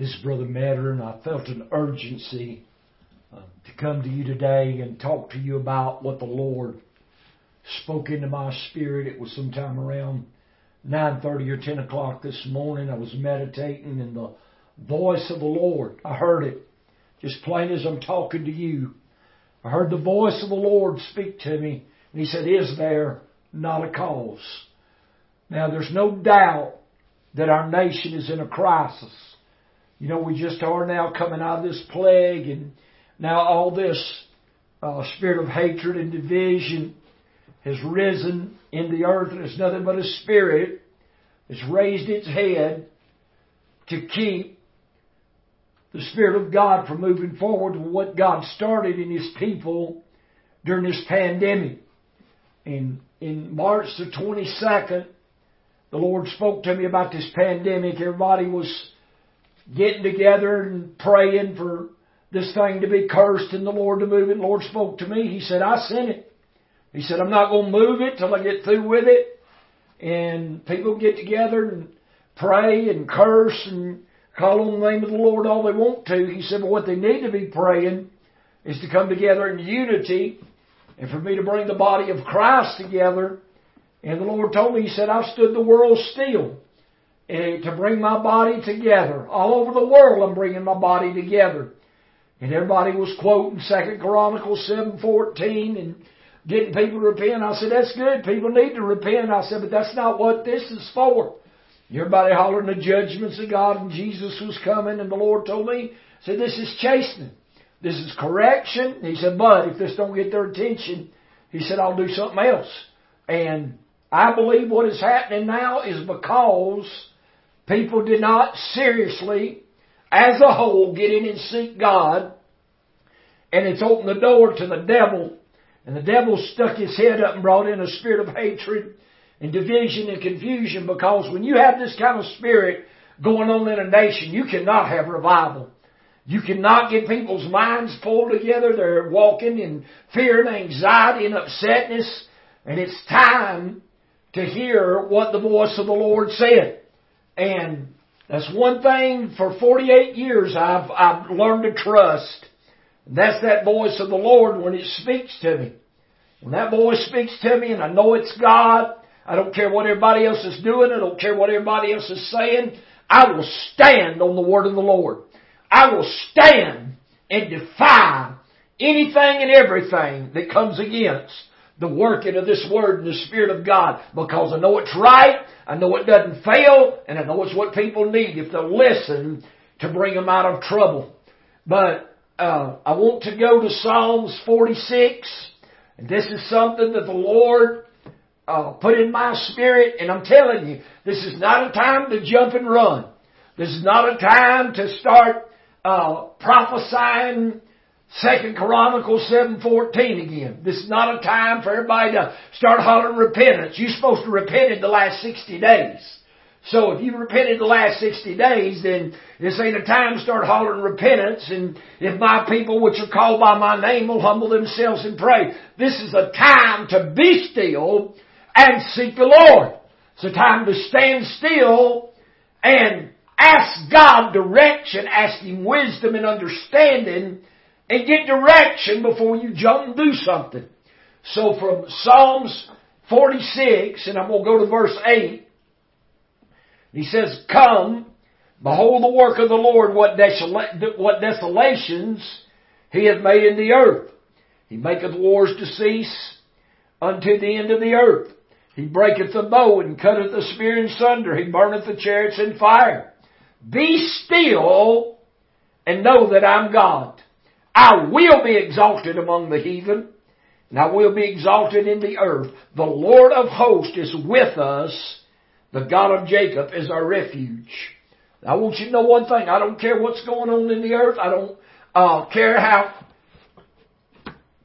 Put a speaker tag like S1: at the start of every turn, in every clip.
S1: This is Brother Matter, and I felt an urgency uh, to come to you today and talk to you about what the Lord spoke into my spirit. It was sometime around 9.30 or 10 o'clock this morning. I was meditating and the voice of the Lord, I heard it just plain as I'm talking to you. I heard the voice of the Lord speak to me and He said, is there not a cause? Now there's no doubt that our nation is in a crisis. You know, we just are now coming out of this plague and now all this uh, spirit of hatred and division has risen in the earth and it's nothing but a spirit that's raised its head to keep the Spirit of God from moving forward to what God started in His people during this pandemic. In, in March the 22nd, the Lord spoke to me about this pandemic. Everybody was getting together and praying for this thing to be cursed and the Lord to move it. The Lord spoke to me. He said, I sent it. He said, I'm not going to move it till I get through with it. And people get together and pray and curse and call on the name of the Lord all they want to. He said, but what they need to be praying is to come together in unity and for me to bring the body of Christ together. And the Lord told me, He said, I've stood the world still to bring my body together. All over the world I'm bringing my body together. And everybody was quoting Second Chronicles 7.14 and getting people to repent. I said, that's good. People need to repent. I said, but that's not what this is for. Everybody hollering the judgments of God and Jesus was coming and the Lord told me, said, this is chastening. This is correction. He said, but if this don't get their attention, he said, I'll do something else. And I believe what is happening now is because People did not seriously, as a whole, get in and seek God. And it's opened the door to the devil. And the devil stuck his head up and brought in a spirit of hatred and division and confusion because when you have this kind of spirit going on in a nation, you cannot have revival. You cannot get people's minds pulled together. They're walking in fear and anxiety and upsetness. And it's time to hear what the voice of the Lord said. And that's one thing for 48 years I've, I've learned to trust. And that's that voice of the Lord when it speaks to me. When that voice speaks to me and I know it's God, I don't care what everybody else is doing, I don't care what everybody else is saying, I will stand on the word of the Lord. I will stand and defy anything and everything that comes against the working of this word and the Spirit of God because I know it's right, I know it doesn't fail, and I know it's what people need if they'll listen to bring them out of trouble. But uh, I want to go to Psalms 46, and this is something that the Lord uh, put in my spirit, and I'm telling you, this is not a time to jump and run. This is not a time to start uh, prophesying Second Chronicles 7.14 again. This is not a time for everybody to start hollering repentance. You're supposed to repent in the last 60 days. So if you repented the last 60 days, then this ain't a time to start hollering repentance. And if my people which are called by my name will humble themselves and pray. This is a time to be still and seek the Lord. It's a time to stand still and ask God direction, ask Him wisdom and understanding and get direction before you jump and do something. So from Psalms 46, and I'm going to go to verse 8, he says, Come, behold the work of the Lord, what, what desolations he hath made in the earth. He maketh wars to cease unto the end of the earth. He breaketh the bow and cutteth the spear in sunder. He burneth the chariots in fire. Be still and know that I'm God. I will be exalted among the heathen, and I will be exalted in the earth. The Lord of hosts is with us. The God of Jacob is our refuge. I want you to know one thing. I don't care what's going on in the earth. I don't uh, care how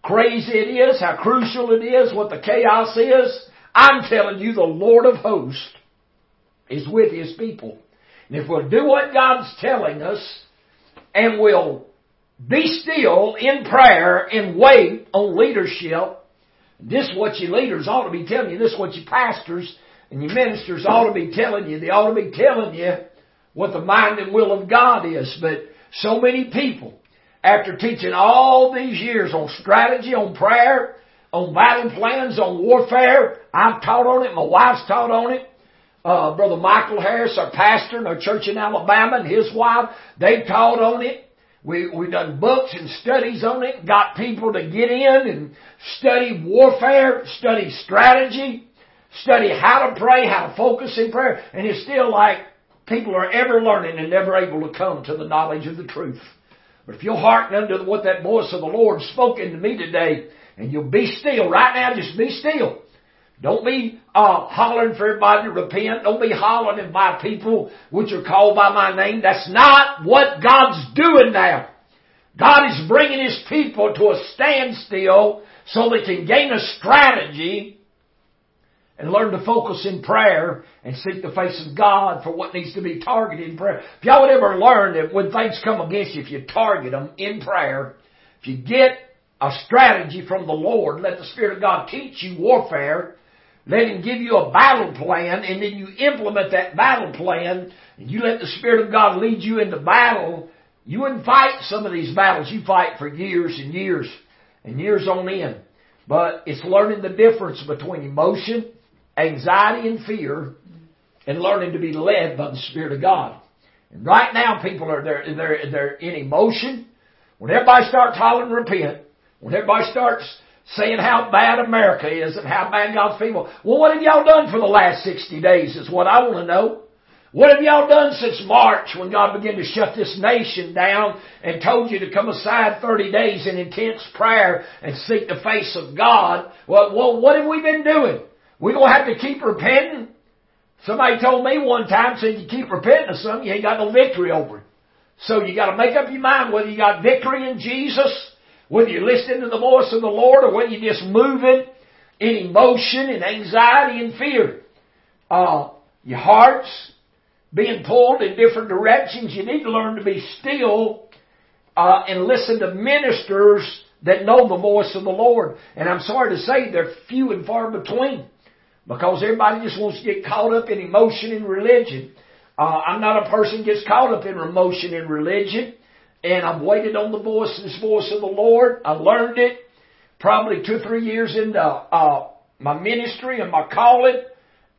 S1: crazy it is, how crucial it is, what the chaos is. I'm telling you, the Lord of hosts is with His people. And if we'll do what God's telling us, and we'll be still in prayer and wait on leadership. This is what your leaders ought to be telling you. This is what your pastors and your ministers ought to be telling you. They ought to be telling you what the mind and will of God is. But so many people, after teaching all these years on strategy, on prayer, on battle plans, on warfare, I've taught on it, my wife's taught on it. Uh, Brother Michael Harris, our pastor in our church in Alabama, and his wife, they've taught on it. We, we've done books and studies on it, got people to get in and study warfare, study strategy, study how to pray, how to focus in prayer, and it's still like people are ever learning and never able to come to the knowledge of the truth. But if you'll hearken unto what that voice of the Lord spoken to me today, and you'll be still right now, just be still. Don't be uh, hollering for everybody to repent. Don't be hollering by people which are called by my name. That's not what God's doing now. God is bringing His people to a standstill so they can gain a strategy and learn to focus in prayer and seek the face of God for what needs to be targeted in prayer. If y'all would ever learn that when things come against you, if you target them in prayer, if you get a strategy from the Lord, let the Spirit of God teach you warfare, let Him give you a battle plan, and then you implement that battle plan, and you let the Spirit of God lead you into battle, you wouldn't fight some of these battles you fight for years and years and years on end. But it's learning the difference between emotion anxiety and fear and learning to be led by the Spirit of God. And right now people are they're they're they're in emotion. When everybody starts hollering repent, when everybody starts saying how bad America is and how bad God's people. Well, what have y'all done for the last 60 days is what I want to know. What have y'all done since March when God began to shut this nation down and told you to come aside 30 days in intense prayer and seek the face of God? Well, well what have we been doing? We gonna have to keep repenting. Somebody told me one time, said you keep repenting of something, you ain't got no victory over it. So you gotta make up your mind whether you got victory in Jesus, whether you're listening to the voice of the Lord, or whether you're just moving in emotion and anxiety and fear. Uh, your heart's being pulled in different directions. You need to learn to be still uh, and listen to ministers that know the voice of the Lord. And I'm sorry to say they're few and far between. Because everybody just wants to get caught up in emotion and religion. Uh, I'm not a person gets caught up in emotion and religion. And I've waited on the voice, this voice of the Lord. I learned it probably two or three years into uh, my ministry and my calling.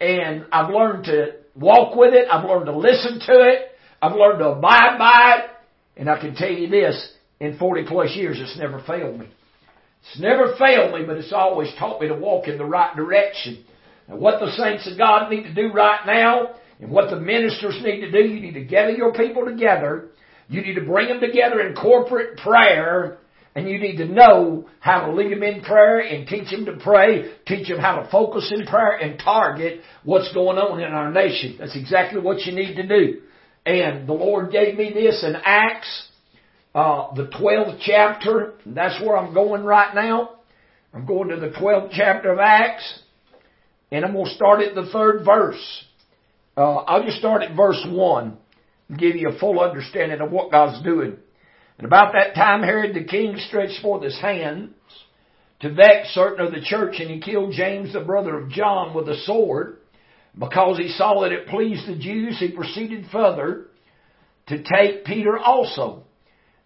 S1: And I've learned to walk with it. I've learned to listen to it. I've learned to abide by it. And I can tell you this, in 40 plus years, it's never failed me. It's never failed me, but it's always taught me to walk in the right direction. And what the saints of God need to do right now, and what the ministers need to do, you need to gather your people together. You need to bring them together in corporate prayer, and you need to know how to lead them in prayer and teach them to pray, teach them how to focus in prayer and target what's going on in our nation. That's exactly what you need to do. And the Lord gave me this in Acts, uh, the 12th chapter. That's where I'm going right now. I'm going to the 12th chapter of Acts. And I'm going to start at the third verse. Uh, I'll just start at verse 1 and give you a full understanding of what God's doing. And about that time, Herod the king stretched forth his hands to vex certain of the church, and he killed James, the brother of John, with a sword. Because he saw that it pleased the Jews, he proceeded further to take Peter also.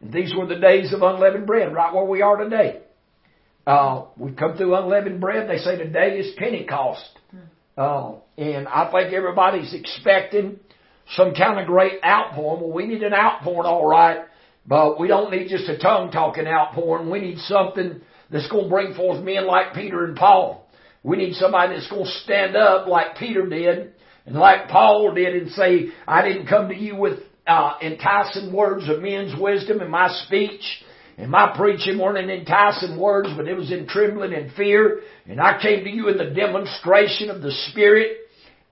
S1: And these were the days of unleavened bread, right where we are today. Uh, we come through unleavened bread. They say today is Pentecost. Uh, and I think everybody's expecting some kind of great outpouring. Well, we need an outpouring, all right, but we don't need just a tongue talking outpouring. We need something that's going to bring forth men like Peter and Paul. We need somebody that's going to stand up like Peter did and like Paul did and say, I didn't come to you with uh, enticing words of men's wisdom in my speech. And my preaching weren't in enticing words, but it was in trembling and fear. And I came to you in the demonstration of the Spirit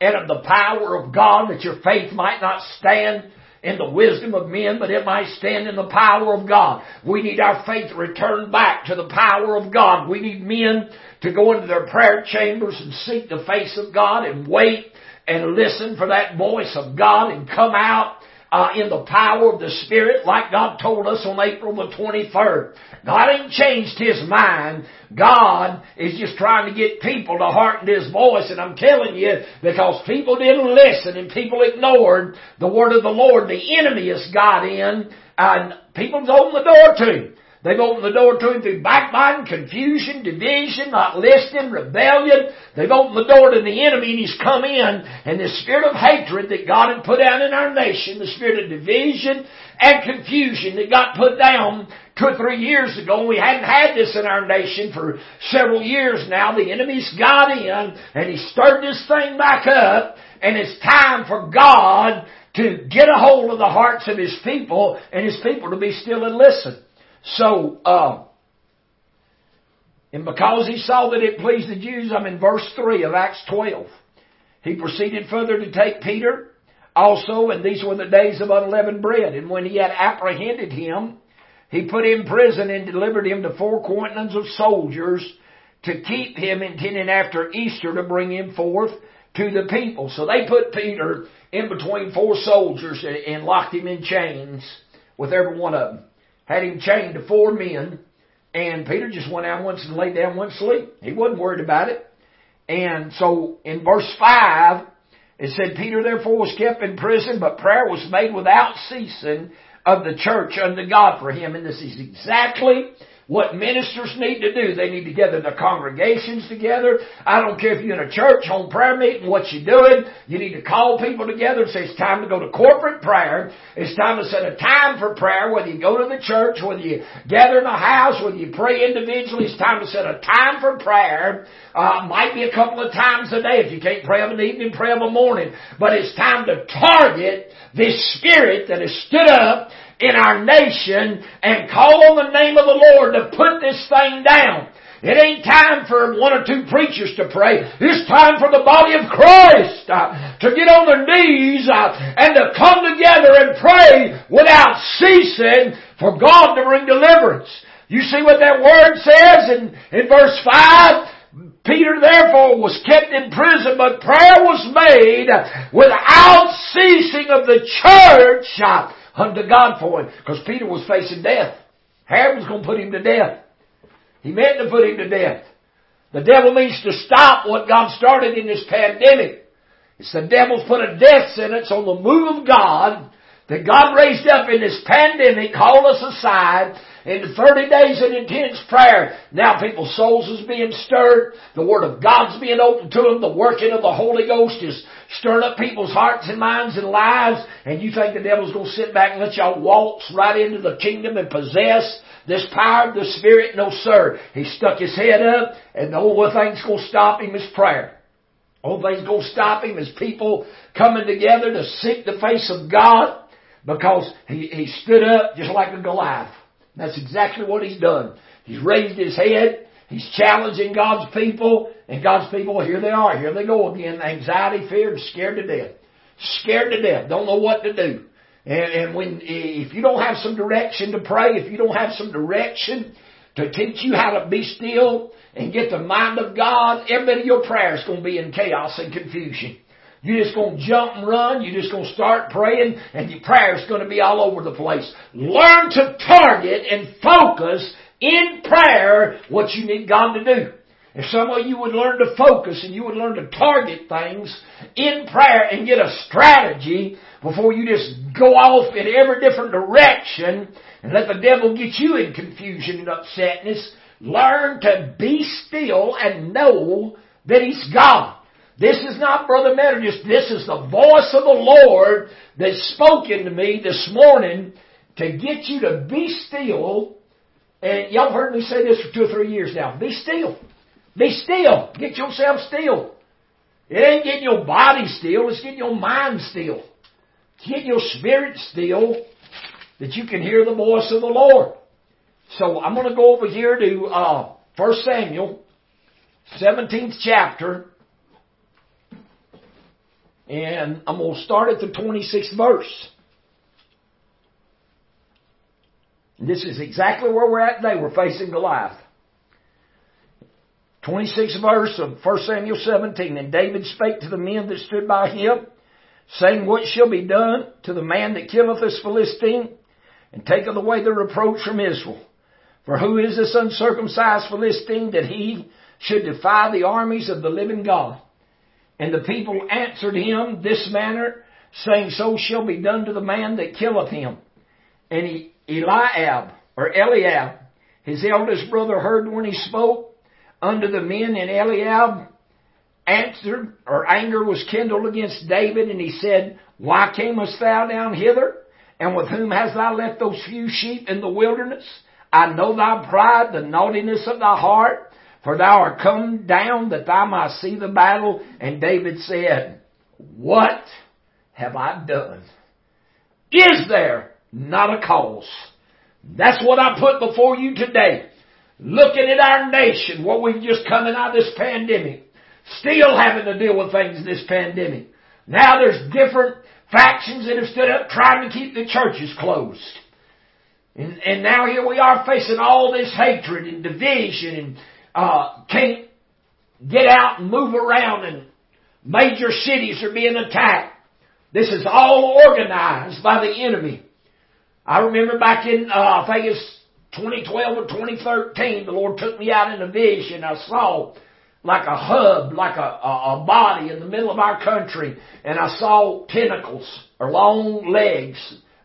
S1: and of the power of God that your faith might not stand in the wisdom of men, but it might stand in the power of God. We need our faith returned back to the power of God. We need men to go into their prayer chambers and seek the face of God and wait and listen for that voice of God and come out uh, in the power of the Spirit like God told us on April the 23rd. God ain't changed His mind. God is just trying to get people to hearken to His voice and I'm telling you because people didn't listen and people ignored the word of the Lord, the enemy has got in and people's opened the door to Him. They've opened the door to him through backbiting, confusion, division, not listening, rebellion. They've opened the door to the enemy and he's come in and the spirit of hatred that God had put down in our nation, the spirit of division and confusion that got put down two or three years ago. We hadn't had this in our nation for several years now. The enemy's got in and he stirred this thing back up and it's time for God to get a hold of the hearts of His people and His people to be still and listen. So, uh, and because he saw that it pleased the Jews, I'm in verse 3 of Acts 12. He proceeded further to take Peter also, and these were the days of unleavened bread. And when he had apprehended him, he put him in prison and delivered him to four quaternions of soldiers to keep him, intending after Easter to bring him forth to the people. So they put Peter in between four soldiers and locked him in chains with every one of them had him chained to four men, and Peter just went out once and laid down to sleep. He wasn't worried about it. And so in verse 5, it said, Peter therefore was kept in prison, but prayer was made without ceasing of the church unto God for him. And this is exactly what ministers need to do. They need to gather the congregations together. I don't care if you're in a church, home prayer meeting, what you're doing. You need to call people together and say it's time to go to corporate prayer. It's time to set a time for prayer, whether you go to the church, whether you gather in a house, whether you pray individually. It's time to set a time for prayer. Uh, might be a couple of times a day. If you can't pray of an evening, pray of a morning. But it's time to target this spirit that has stood up in our nation and call on the name of the Lord to put this thing down. It ain't time for one or two preachers to pray. It's time for the body of Christ uh, to get on their knees uh, and to come together and pray without ceasing for God to bring deliverance. You see what that word says in, in verse 5? Peter therefore was kept in prison, but prayer was made without ceasing of the church uh, unto God for him. Because Peter was facing death. Herod was going to put him to death. He meant to put him to death. The devil means to stop what God started in this pandemic. It's the devil's put a death sentence on the move of God that God raised up in this pandemic, called us aside, into 30 days of intense prayer. Now people's souls is being stirred. The Word of God's being opened to them. The working of the Holy Ghost is stirring up people's hearts and minds and lives. And you think the devil's going to sit back and let y'all waltz right into the kingdom and possess this power of the Spirit? No, sir. He stuck his head up and the only thing that's going to stop him is prayer. Only thing's going to stop him is people coming together to seek the face of God because he, he stood up just like a Goliath. That's exactly what he's done. He's raised his head. He's challenging God's people, and God's people, here they are. Here they go again. Anxiety, fear, and scared to death. Scared to death. Don't know what to do. And, and when, if you don't have some direction to pray, if you don't have some direction to teach you how to be still and get the mind of God, every bit of your prayer is going to be in chaos and confusion. You're just going to jump and run. You're just going to start praying and your prayer is going to be all over the place. Learn to target and focus in prayer what you need God to do. If some of you would learn to focus and you would learn to target things in prayer and get a strategy before you just go off in every different direction and let the devil get you in confusion and upsetness, learn to be still and know that He's God. This is not Brother Methodist. This is the voice of the Lord that's spoken to me this morning to get you to be still. And y'all heard me say this for two or three years now. Be still. Be still. Get yourself still. It ain't getting your body still. It's getting your mind still. Getting your spirit still that you can hear the voice of the Lord. So I'm going to go over here to uh, 1 Samuel, 17th chapter. And I'm going to start at the 26th verse. This is exactly where we're at today. We're facing Goliath. 26th verse of 1 Samuel 17. And David spake to the men that stood by him, saying, What shall be done to the man that killeth this Philistine, and taketh away the reproach from Israel? For who is this uncircumcised Philistine that he should defy the armies of the living God? And the people answered him this manner, saying, So shall be done to the man that killeth him. And Eliab, or Eliab, his eldest brother heard when he spoke unto the men, and Eliab answered, or anger was kindled against David, and he said, Why camest thou down hither? And with whom hast thou left those few sheep in the wilderness? I know thy pride, the naughtiness of thy heart, for thou art come down that thou might see the battle. And David said, What have I done? Is there not a cause? That's what I put before you today. Looking at our nation, what we've just coming out of this pandemic, still having to deal with things in this pandemic. Now there's different factions that have stood up trying to keep the churches closed. And, and now here we are facing all this hatred and division and uh, can't get out and move around and major cities are being attacked. This is all organized by the enemy. I remember back in, uh, I think it's 2012 or 2013, the Lord took me out in a vision. I saw like a hub, like a, a, a body in the middle of our country, and I saw tentacles or long legs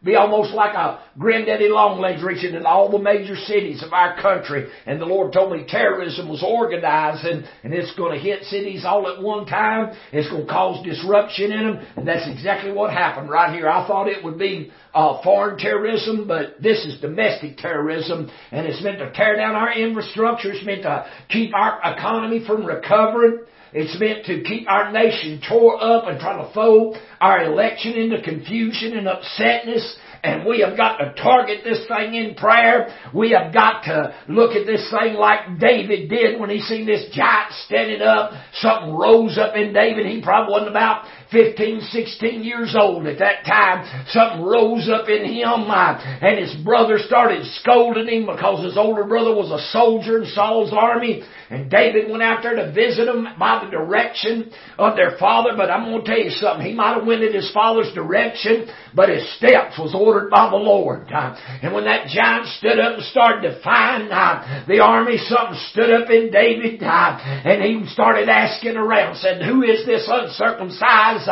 S1: be almost like a granddaddy long legs reaching in all the major cities of our country. And the Lord told me terrorism was organized and, and it's going to hit cities all at one time. It's going to cause disruption in them. And that's exactly what happened right here. I thought it would be uh, foreign terrorism, but this is domestic terrorism, and it's meant to tear down our infrastructure. It's meant to keep our economy from recovering. It's meant to keep our nation tore up and try to throw our election into confusion and upsetness and we have got to target this thing in prayer. We have got to look at this thing like David did when he seen this giant standing up. Something rose up in David. He probably wasn't about 15, 16 years old at that time. Something rose up in him uh, and his brother started scolding him because his older brother was a soldier in Saul's army and David went out there to visit him by the direction of their father. But I'm going to tell you something. He might have went in his father's direction, but his steps was ordered by the Lord. Uh, and when that giant stood up and started defying uh, the army, something stood up in David uh, and he started asking around, said, who is this uncircumcised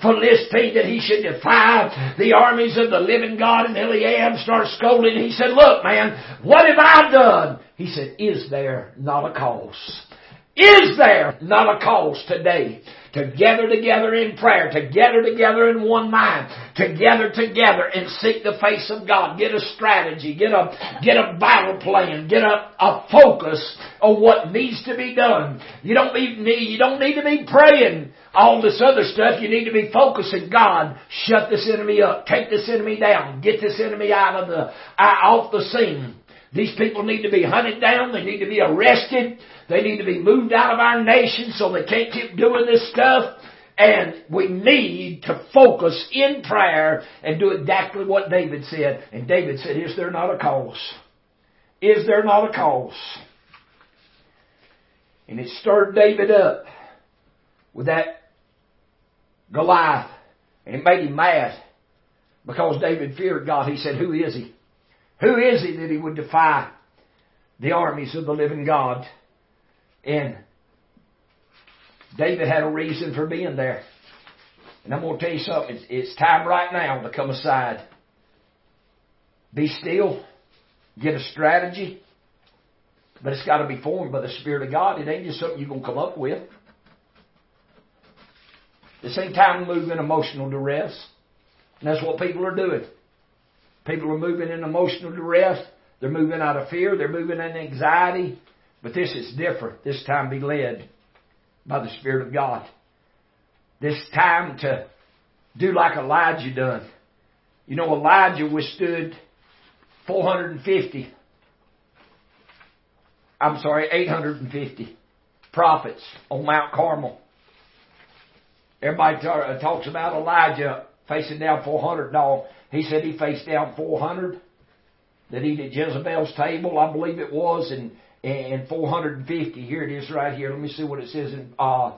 S1: Philistine that he should defy the armies of the living God? And Eliab started scolding. He said, look man, what have I done? He said, is there not a cause? Is there not a cause today to gather together in prayer, to gather together in one mind, to gather together and seek the face of God, get a strategy, get a, get a battle plan, get a, a focus on what needs to be done. You don't need, you don't need to be praying all this other stuff. You need to be focusing God. Shut this enemy up. Take this enemy down. Get this enemy out of the, off the scene. These people need to be hunted down. They need to be arrested. They need to be moved out of our nation so they can't keep doing this stuff. And we need to focus in prayer and do exactly what David said. And David said, is there not a cause? Is there not a cause? And it stirred David up with that Goliath. And it made him mad because David feared God. He said, who is he? Who is he that he would defy the armies of the living God? And David had a reason for being there. And I'm going to tell you something. It's, it's time right now to come aside. Be still. Get a strategy. But it's got to be formed by the Spirit of God. It ain't just something you're going to come up with. This ain't time to move in emotional duress. And that's what people are doing. People are moving in emotional duress. They're moving out of fear. They're moving in anxiety. But this is different. This time be led by the Spirit of God. This time to do like Elijah done. You know, Elijah withstood 450, I'm sorry, 850 prophets on Mount Carmel. Everybody uh, talks about Elijah facing down 400. No, he said he faced down 400 that he at Jezebel's table, I believe it was, and and 450. Here it is right here. Let me see what it says in uh,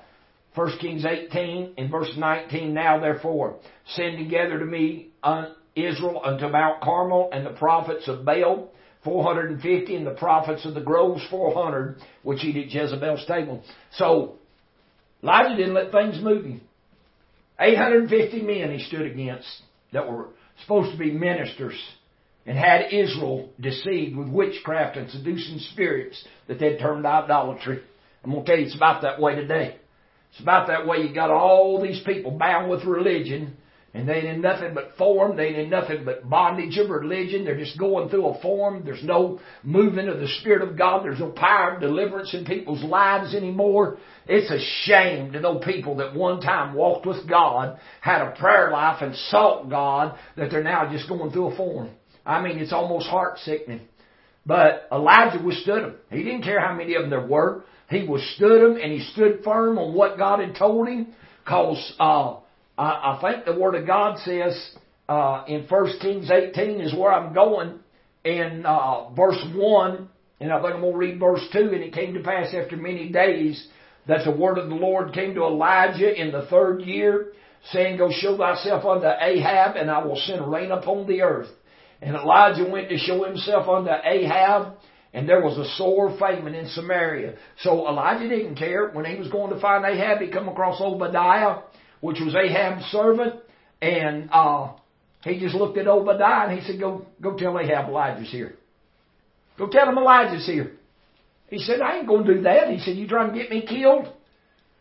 S1: 1 Kings 18 in verse 19, Now therefore, send together to me uh, Israel unto Mount Carmel and the prophets of Baal, 450, and the prophets of the groves, 400, which eat at Jezebel's table. So, Elijah didn't let things move him. 850 men he stood against that were supposed to be ministers and had Israel deceived with witchcraft and seducing spirits that they'd turned to idolatry. I'm going to tell you, it's about that way today. It's about that way. You got all these people bound with religion and they ain't in nothing but form. They ain't in nothing but bondage of religion. They're just going through a form. There's no movement of the Spirit of God. There's no power of deliverance in people's lives anymore. It's a shame to know people that one time walked with God, had a prayer life, and sought God, that they're now just going through a form. I mean, it's almost heart sickening. But Elijah withstood them. He didn't care how many of them there were. He withstood them and he stood firm on what God had told him. Cause, uh, I, I think the Word of God says uh, in 1 Kings 18 is where I'm going. In uh, verse 1, and I think I'm going to read verse 2, and it came to pass after many days that the word of the Lord came to Elijah in the third year, saying, Go show thyself unto Ahab, and I will send rain upon the earth. And Elijah went to show himself unto Ahab, and there was a sore famine in Samaria. So Elijah didn't care. When he was going to find Ahab, he come across Obadiah, which was Ahab's servant, and uh, he just looked at Obadiah and he said, "Go, go tell Ahab Elijah's here. Go tell him Elijah's here." He said, "I ain't going to do that." He said, "You trying to get me killed?"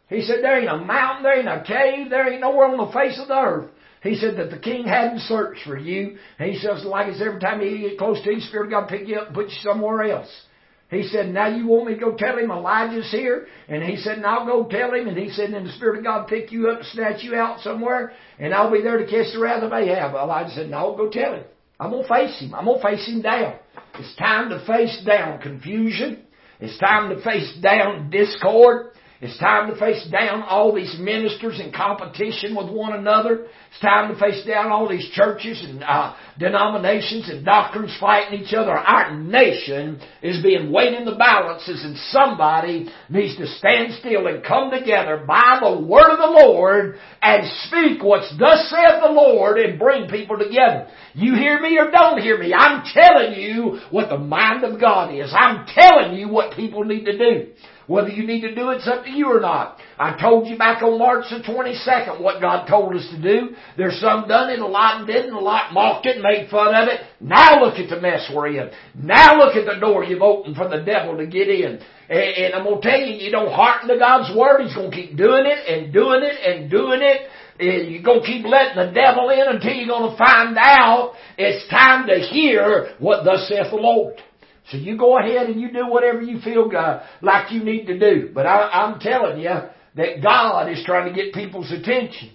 S1: He said, "There ain't a mountain, there ain't a cave, there ain't nowhere on the face of the earth." He said that the king hadn't searched for you. And he says, like it's every time you get close to you, Spirit of God pick you up and put you somewhere else. He said, now you want me to go tell him Elijah's here? And he said, and I'll go tell him. And he said, and the Spirit of God pick you up and snatch you out somewhere, and I'll be there to catch the wrath of Ahab. Elijah said, no, go tell him. I'm going to face him. I'm going to face him down. It's time to face down confusion. It's time to face down discord. It's time to face down all these ministers in competition with one another. It's time to face down all these churches and uh, denominations and doctrines fighting each other. Our nation is being weighed in the balances and somebody needs to stand still and come together by the word of the Lord and speak what's thus saith the Lord and bring people together. You hear me or don't hear me. I'm telling you what the mind of God is. I'm telling you what people need to do. Whether you need to do it's up to you or not. I told you back on March the 22nd what God told us to do. There's some done it, a lot didn't, a lot mocked it, made fun of it. Now look at the mess we're in. Now look at the door you've opened for the devil to get in. And, and I'm to tell you, you don't hearken to God's word, He's to keep doing it and doing it and doing it. You're going to keep letting the devil in until you're going to find out it's time to hear what thus saith the Lord. So you go ahead and you do whatever you feel God, like you need to do. But I, I'm telling you that God is trying to get people's attention.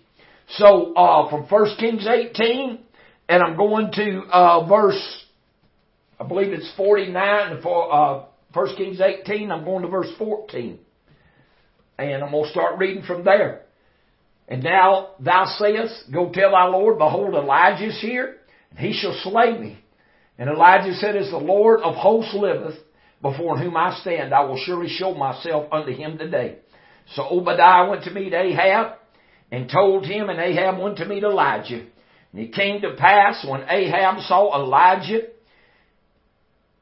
S1: So uh, from 1 Kings 18, and I'm going to uh, verse, I believe it's 49 for uh, 1 Kings 18. I'm going to verse 14, and I'm going to start reading from there. And now thou sayest, Go tell thy Lord, behold, Elijah is here, and he shall slay me. And Elijah said, As the Lord of hosts liveth, before whom I stand, I will surely show myself unto him today. So Obadiah went to meet Ahab and told him, and Ahab went to meet Elijah. And it came to pass when Ahab saw Elijah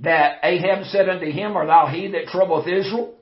S1: that Ahab said unto him, Art thou he that troubleth Israel?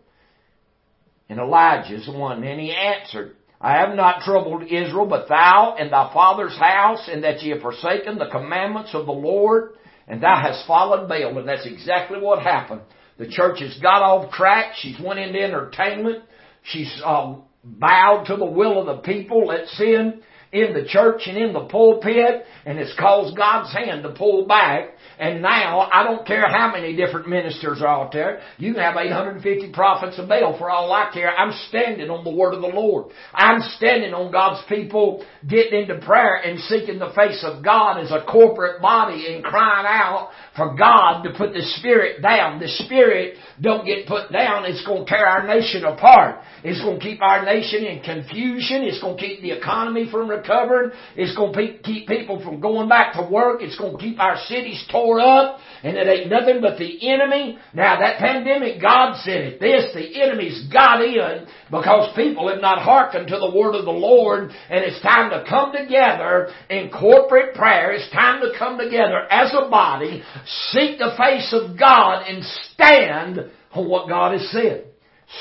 S1: And Elijah is the one. And he answered, I have not troubled Israel, but thou and thy father's house, and that ye have forsaken the commandments of the Lord and thou hast followed Baal. And that's exactly what happened. The church has got off track. She's went into entertainment. She's uh, bowed to the will of the people. Let sin in the church and in the pulpit, and it's caused God's hand to pull back. And now, I don't care how many different ministers are out there. You can have 850 prophets of Baal for all I care. I'm standing on the word of the Lord. I'm standing on God's people getting into prayer and seeking the face of God as a corporate body and crying out for God to put the Spirit down. The Spirit don't get put down. It's going to tear our nation apart. It's going to keep our nation in confusion. It's going to keep the economy from recovering. It's going to keep people from going back to work. It's going to keep our cities tore up. And it ain't nothing but the enemy. Now that pandemic, God said it. This, the enemy's got in because people have not hearkened to the word of the Lord. And it's time to come together in corporate prayer. It's time to come together as a body, seek the face of God and stand on what God has said.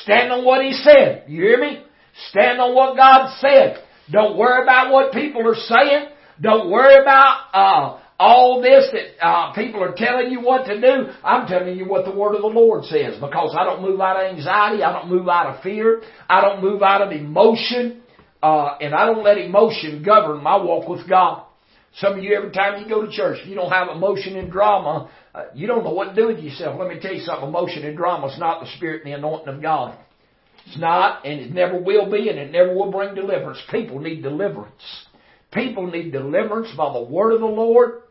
S1: Stand on what He said. You hear me? Stand on what God said. Don't worry about what people are saying. Don't worry about uh, all this that uh, people are telling you what to do. I'm telling you what the Word of the Lord says because I don't move out of anxiety. I don't move out of fear. I don't move out of emotion. Uh, and I don't let emotion govern my walk with God. Some of you, every time you go to church, you don't have emotion and drama, uh, you don't know what to do with yourself. Let me tell you something. Emotion and drama is not the Spirit and the anointing of God. It's not, and it never will be, and it never will bring deliverance. People need deliverance. People need deliverance by the word of the Lord,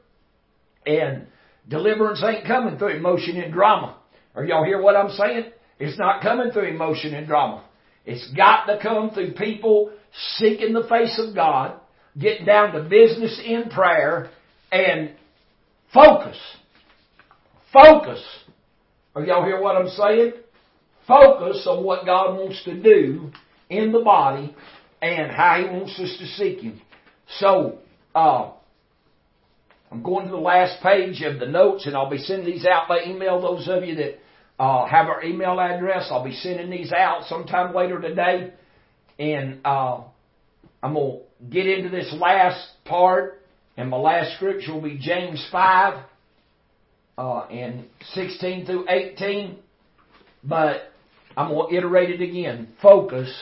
S1: and deliverance ain't coming through emotion and drama. Are y'all hear what I'm saying? It's not coming through emotion and drama. It's got to come through people seeking the face of God, getting down to business in prayer, and focus. Focus. Are y'all hear what I'm saying? Focus on what God wants to do in the body and how He wants us to seek Him. So, uh, I'm going to the last page of the notes and I'll be sending these out by email. Those of you that uh, have our email address, I'll be sending these out sometime later today. And uh, I'm going to get into this last part. And my last scripture will be James 5 uh, and 16 through 18. But I'm going to iterate it again. Focus.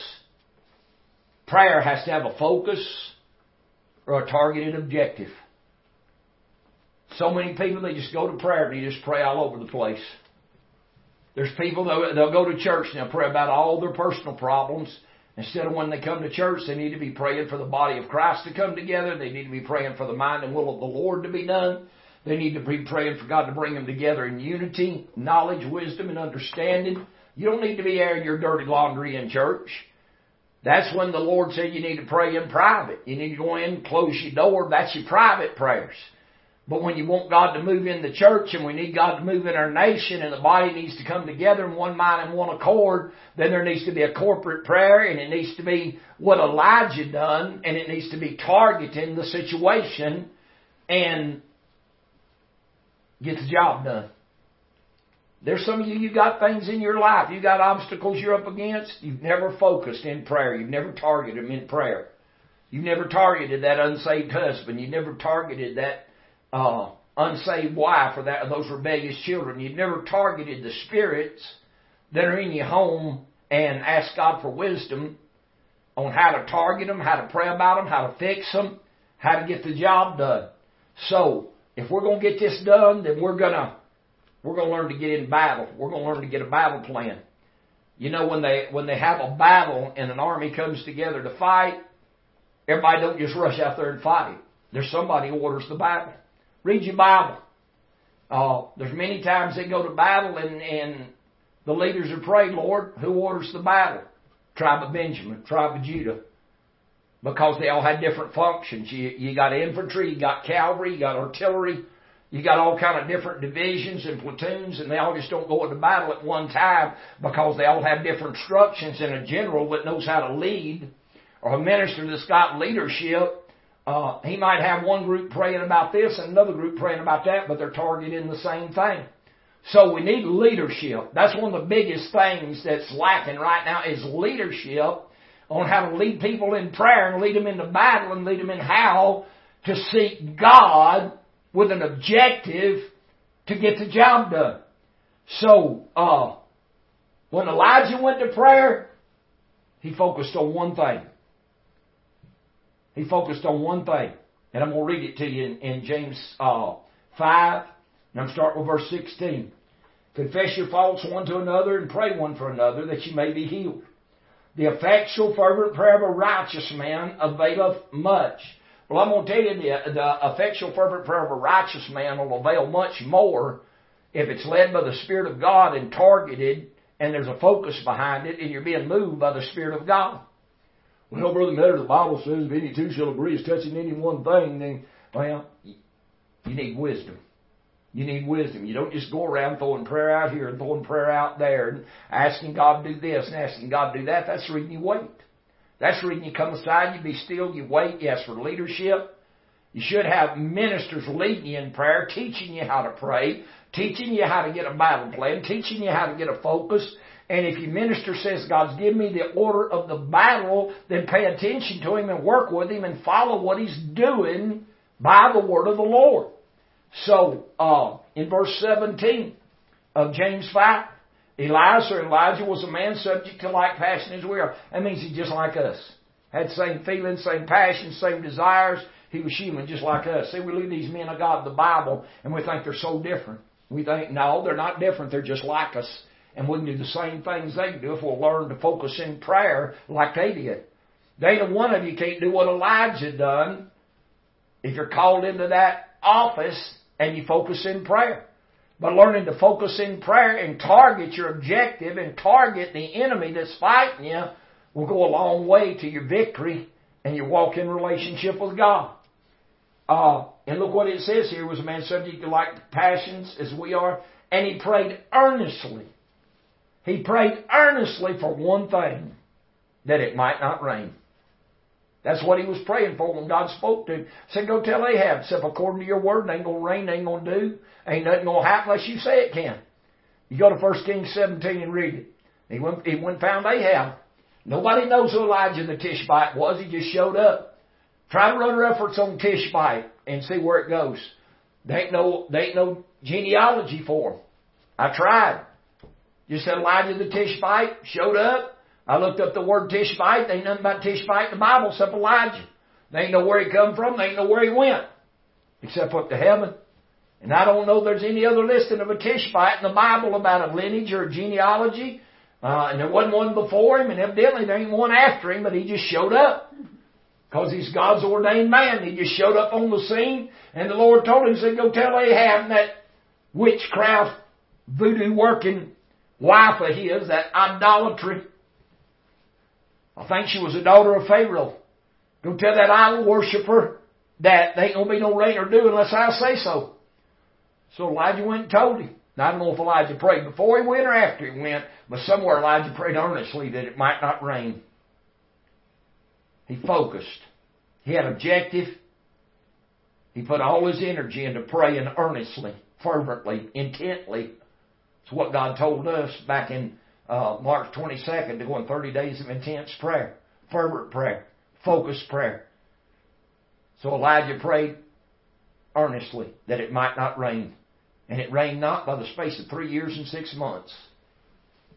S1: Prayer has to have a focus or a targeted objective. So many people, they just go to prayer and they just pray all over the place. There's people, they'll, they'll go to church and they'll pray about all their personal problems. Instead of when they come to church, they need to be praying for the body of Christ to come together. They need to be praying for the mind and will of the Lord to be done. They need to be praying for God to bring them together in unity, knowledge, wisdom, and understanding. You don't need to be airing your dirty laundry in church. That's when the Lord said you need to pray in private. You need to go in, close your door. That's your private prayers. But when you want God to move in the church and we need God to move in our nation and the body needs to come together in one mind and one accord, then there needs to be a corporate prayer and it needs to be what Elijah done and it needs to be targeting the situation and get the job done. There's some of you, you got things in your life, you got obstacles you're up against. You've never focused in prayer. You've never targeted them in prayer. You've never targeted that unsaved husband. You've never targeted that uh, unsaved wife or that those rebellious children. You've never targeted the spirits that are in your home and asked God for wisdom on how to target them, how to pray about them, how to fix them, how to get the job done. So, if we're going to get this done, then we're going to we're going to learn to get in battle. We're going to learn to get a battle plan. You know, when they, when they have a battle and an army comes together to fight, everybody don't just rush out there and fight. There's somebody who orders the battle. Read your Bible. Uh, there's many times they go to battle and, and the leaders are praying, Lord, who orders the battle? Tribe of Benjamin, tribe of Judah. Because they all had different functions. You, you got infantry, you got cavalry, you got artillery, you got all kind of different divisions and platoons, and they all just don't go into battle at one time because they all have different instructions. And a general that knows how to lead, or a minister that's got leadership, uh, he might have one group praying about this and another group praying about that, but they're targeting the same thing. So we need leadership. That's one of the biggest things that's lacking right now is leadership on how to lead people in prayer and lead them into battle and lead them in how to seek God with an objective to get the job done. So, uh, when Elijah went to prayer, he focused on one thing. He focused on one thing. And I'm going to read it to you in, in James uh, 5, and I'm starting with verse 16. Confess your faults one to another and pray one for another that you may be healed. The effectual fervent prayer of a righteous man availeth much. Well, I'm going to tell you the, the effectual fervent prayer of a righteous man will avail much more if it's led by the Spirit of God and targeted and there's a focus behind it and you're being moved by the Spirit of God. Well, Brother Metter, the Bible says if any two shall agree as touching any one thing, then, well, you need wisdom. You need wisdom. You don't just go around throwing prayer out here and throwing prayer out there and asking God to do this and asking God to do that. That's the reason you wait. That's the reason you come aside, you be still, you wait, you ask for leadership. You should have ministers leading you in prayer, teaching you how to pray, teaching you how to get a battle plan, teaching you how to get a focus. And if your minister says, God's given me the order of the battle, then pay attention to him and work with him and follow what he's doing by the word of the Lord. So, uh, in verse 17 of James 5, Or Elijah was a man subject to like passion as we are. That means he's just like us. Had same feelings, same passions, same desires. He was human just like us. See, we look at these men of God in the Bible and we think they're so different. We think, no, they're not different. They're just like us. And we can do the same things they do if we'll learn to focus in prayer like they did. They Neither one of you can't do what Elijah done if you're called into that office and you focus in prayer. But learning to focus in prayer and target your objective and target the enemy that's fighting you will go a long way to your victory and your walk in relationship with God. Uh, and look what it says here was a man subject to like passions as we are, and he prayed earnestly. He prayed earnestly for one thing, that it might not rain. That's what he was praying for when God spoke to him. Said, go tell Ahab, said, according to your word, it ain't gonna rain, it ain't gonna do, ain't nothing gonna happen unless you say it can. You go to 1 Kings 17 and read it. He went, he went and found Ahab. Nobody knows who Elijah the Tishbite was. He just showed up. Try to run reference on Tishbite and see where it goes. There ain't no, there ain't no genealogy for him. I tried. Just said Elijah the Tishbite showed up. I looked up the word Tishbite. They ain't nothing about Tishbite in the Bible except Elijah. They ain't know where he come from. They ain't know where he went. Except up to heaven. And I don't know there's any other listing of a Tishbite in the Bible about a lineage or a genealogy. Uh, and there wasn't one before him, and evidently there ain't one after him, but he just showed up. Because he's God's ordained man. He just showed up on the scene, and the Lord told him, said, go tell Ahab that witchcraft, voodoo working wife of his, that idolatry, I think she was a daughter of Pharaoh. Go tell that idol worshiper that there ain't gonna be no rain or dew unless I say so. So Elijah went and told him. Now I don't know if Elijah prayed before he went or after he went, but somewhere Elijah prayed earnestly that it might not rain. He focused. He had objective. He put all his energy into praying earnestly, fervently, intently. It's what God told us back in uh, March 22nd to go on 30 days of intense prayer, fervent prayer, focused prayer. So Elijah prayed earnestly that it might not rain. And it rained not by the space of three years and six months.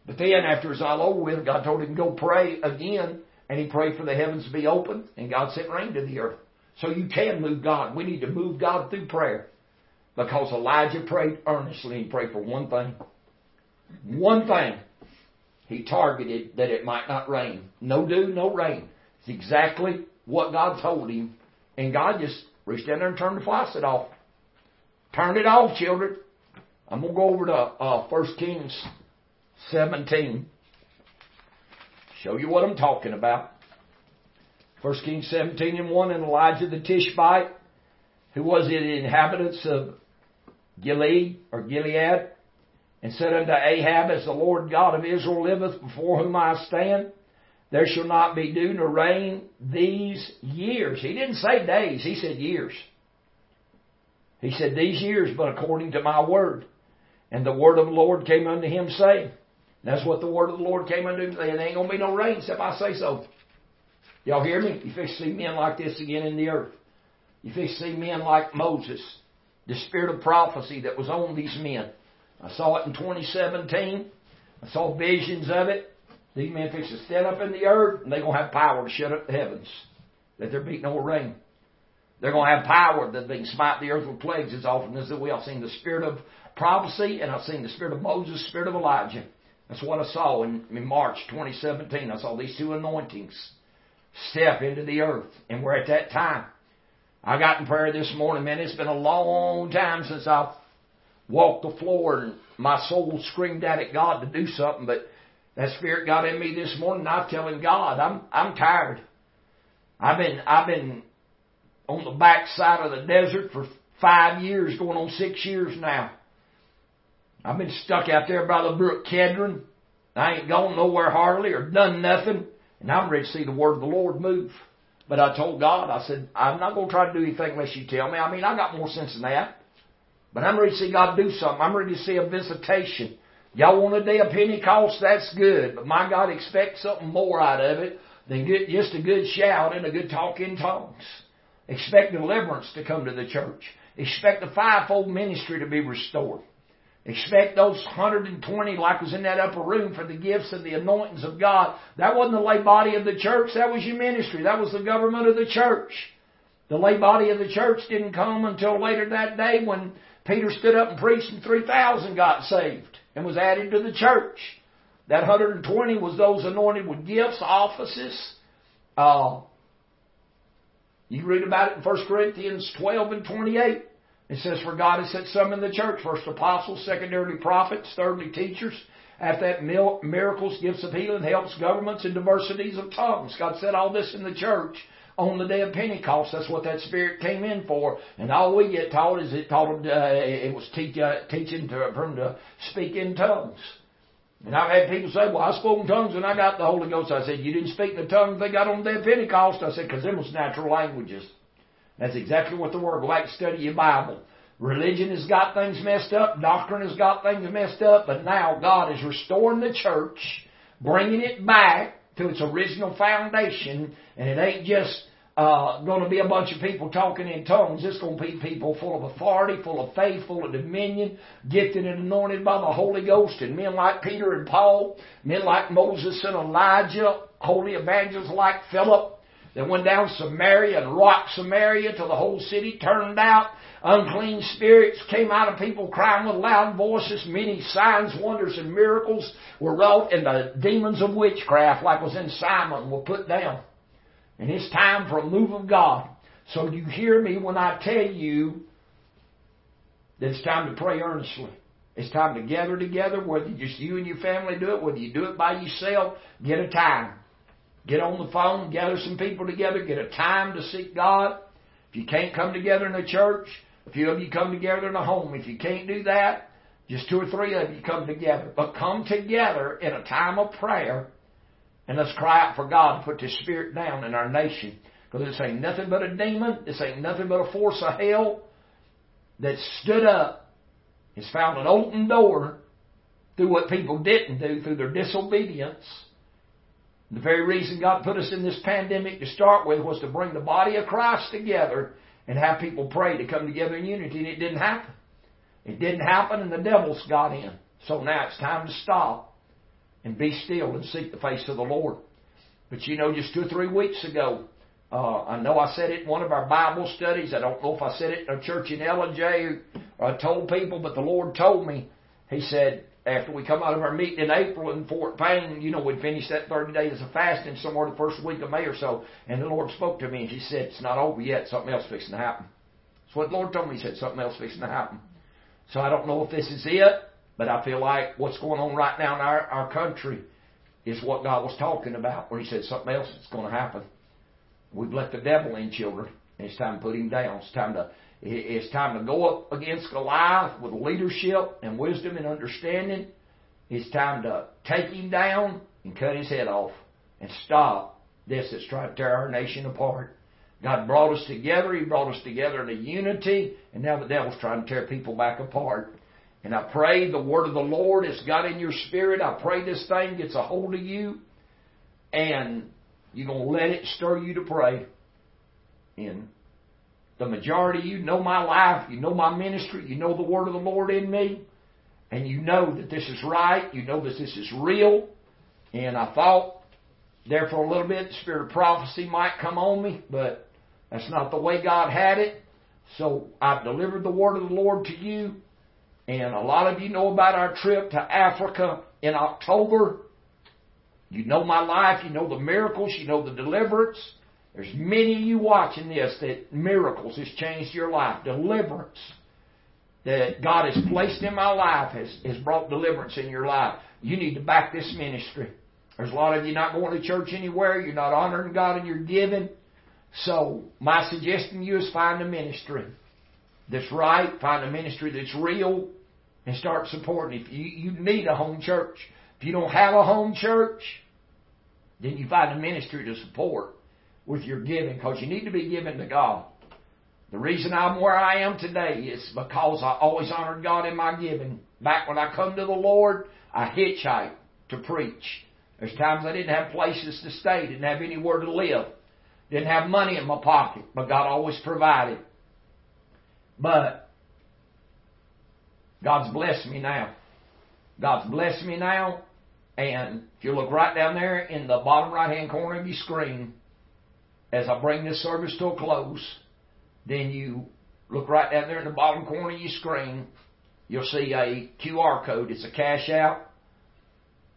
S1: But then after it was all over with, God told him to go pray again, and he prayed for the heavens to be open, and God sent rain to the earth. So you can move God. We need to move God through prayer. Because Elijah prayed earnestly. He prayed for one thing. One thing. He targeted that it might not rain. No dew, no rain. It's exactly what God told him. And God just reached down there and turned the faucet off. Turn it off, children. I'm going to go over to uh, 1 Kings 17. Show you what I'm talking about. 1 Kings 17 and 1, and Elijah the Tishbite, who was the inhabitants of Gilead or Gilead, and said unto Ahab, As the Lord God of Israel liveth, before whom I stand, there shall not be dew nor rain these years. He didn't say days, he said years. He said these years, but according to my word. And the word of the Lord came unto him saying, that's what the word of the Lord came unto him saying, there ain't gonna be no rain except I say so. Y'all hear me? You fix to see men like this again in the earth. You fix to see men like Moses. The spirit of prophecy that was on these men. I saw it in 2017. I saw visions of it. These men fix to stand up in the earth, and they're going to have power to shut up the heavens, that there be no rain. They're going to have power that they can smite the earth with plagues as often as we. I've seen the spirit of prophecy, and I've seen the spirit of Moses, spirit of Elijah. That's what I saw in, in March 2017. I saw these two anointings step into the earth, and we're at that time. I got in prayer this morning, man. It's been a long time since I've walked the floor and my soul screamed out at God to do something, but that spirit got in me this morning I'm telling God, I'm, I'm tired. I've been I've been on the backside of the desert for five years, going on six years now. I've been stuck out there by the brook Kedron. I ain't gone nowhere hardly or done nothing, and I'm ready to see the word of the Lord move. But I told God, I said, I'm not going to try to do anything unless you tell me. I mean, I got more sense than that. But I'm ready to see God do something. I'm ready to see a visitation. Y'all want a day of Pentecost? That's good. But my God expects something more out of it than just a good shout and a good talk in tongues. Expect deliverance to come to the church. Expect the fivefold ministry to be restored. Expect those 120 like was in that upper room for the gifts and the anointings of God. That wasn't the lay body of the church. That was your ministry. That was the government of the church. The lay body of the church didn't come until later that day when Peter stood up and preached and 3,000 got saved and was added to the church. That 120 was those anointed with gifts, offices. Uh, you read about it in 1 Corinthians 12 and 28. It says, For God has set some in the church, first apostles, secondarily prophets, thirdly teachers, after that miracles, gifts of healing, helps, governments, and diversities of tongues. God said all this in the church on the day of Pentecost. That's what that Spirit came in for. And all we get taught is it taught uh, it was teach, uh, teaching to, from to speak in tongues. And I've had people say, well, I spoke in tongues and I got the Holy Ghost. I said, you didn't speak the tongues they got on the day of Pentecost. I said, because them was natural languages. That's exactly what the word. Go back and study your Bible. Religion has got things messed up. Doctrine has got things messed up. But now God is restoring the church, bringing it back to its original foundation. And it ain't just uh, going to be a bunch of people talking in tongues. It's going to be people full of authority, full of faith, full of dominion, gifted and anointed by the Holy Ghost. And men like Peter and Paul, men like Moses and Elijah, holy evangelists like Philip, that went down Samaria and rocked Samaria till the whole city turned out. Unclean spirits came out of people crying with loud voices. Many signs, wonders, and miracles were wrought, and the demons of witchcraft, like was in Simon, were put down. And it's time for a move of God. So you hear me when I tell you that it's time to pray earnestly. It's time to gather together, whether just you and your family do it, whether you do it by yourself, get a time. Get on the phone, gather some people together, get a time to seek God. If you can't come together in a church, few of you come together in a home. If you can't do that, just two or three of you come together. But come together in a time of prayer and let's cry out for God to put this spirit down in our nation. Because this ain't nothing but a demon. This ain't nothing but a force of hell that stood up, has found an open door through what people didn't do, through their disobedience the very reason God put us in this pandemic to start with was to bring the body of Christ together and have people pray to come together in unity, and it didn't happen. It didn't happen, and the devils got in. So now it's time to stop and be still and seek the face of the Lord. But you know, just two or three weeks ago, uh, I know I said it in one of our Bible studies. I don't know if I said it in a church in Ellijay or I told people, but the Lord told me. He said, after we come out of our meeting in April in Fort Payne, you know, we'd finished that 30 days of fasting somewhere the first week of May or so. And the Lord spoke to me and He said, It's not over yet. Something else fixing to happen. That's what the Lord told me. He said, Something else fixing to happen. So I don't know if this is it, but I feel like what's going on right now in our, our country is what God was talking about, where He said something else is going to happen. We've let the devil in, children, and it's time to put him down. It's time to it's time to go up against Goliath with leadership and wisdom and understanding. It's time to take him down and cut his head off and stop this that's trying to tear our nation apart. God brought us together. He brought us together in a unity, and now the devil's trying to tear people back apart. And I pray the word of the Lord has got in your spirit. I pray this thing gets a hold of you, and you're going to let it stir you to pray. In the majority of you know my life, you know my ministry, you know the word of the Lord in me, and you know that this is right, you know that this is real. And I thought there for a little bit the spirit of prophecy might come on me, but that's not the way God had it. So I've delivered the word of the Lord to you. And a lot of you know about our trip to Africa in October. You know my life, you know the miracles, you know the deliverance. There's many of you watching this that miracles has changed your life. Deliverance that God has placed in my life has, has brought deliverance in your life. You need to back this ministry. There's a lot of you not going to church anywhere. You're not honoring God in your giving. So my suggestion to you is find a ministry that's right, find a ministry that's real, and start supporting. If you, you need a home church, if you don't have a home church, then you find a ministry to support with your giving because you need to be giving to God. The reason I'm where I am today is because I always honored God in my giving. Back when I come to the Lord, I hitchhiked to preach. There's times I didn't have places to stay, didn't have anywhere to live, didn't have money in my pocket, but God always provided. But God's blessed me now. God's blessed me now. And if you look right down there in the bottom right hand corner of your screen, as I bring this service to a close, then you look right down there in the bottom corner of your screen. You'll see a QR code. It's a Cash App.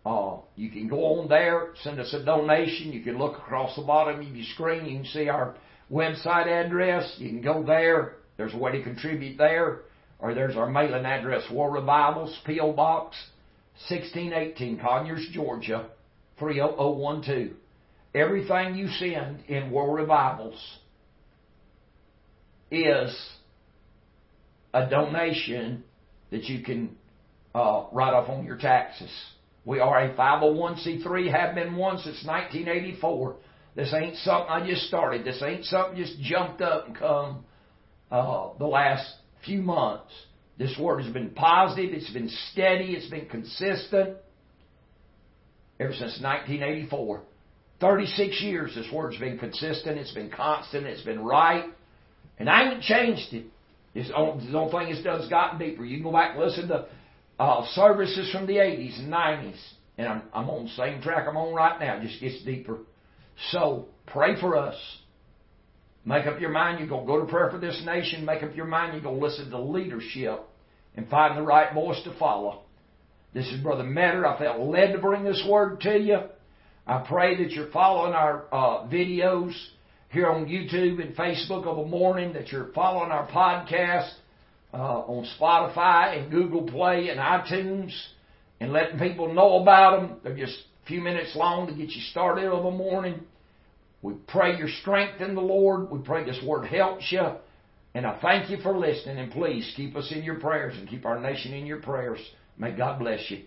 S1: Uh, you can go on there, send us a donation. You can look across the bottom of your screen. You can see our website address. You can go there. There's a way to contribute there. Or there's our mailing address, War Revivals, P.O. Box 1618, Conyers, Georgia 30012. Everything you send in War Revivals is a donation that you can uh, write off on your taxes. We are a 501c3, have been one since 1984. This ain't something I just started. This ain't something just jumped up and come uh, the last few months. This word has been positive, it's been steady, it's been consistent ever since 1984. 36 years this word's been consistent, it's been constant, it's been right, and I ain't changed it. It's the only, thing it's done is gotten deeper. You can go back and listen to uh, services from the 80s and 90s, and I'm, I'm on the same track I'm on right now. It just gets deeper. So pray for us. Make up your mind you're going to go to prayer for this nation. Make up your mind you're going to listen to leadership and find the right voice to follow. This is Brother Metter. I felt led to bring this word to you. I pray that you're following our uh, videos here on YouTube and Facebook of a morning, that you're following our podcast uh, on Spotify and Google Play and iTunes and letting people know about them. They're just a few minutes long to get you started of a morning. We pray your strength in the Lord. We pray this word helps you. And I thank you for listening. And please keep us in your prayers and keep our nation in your prayers. May God bless you.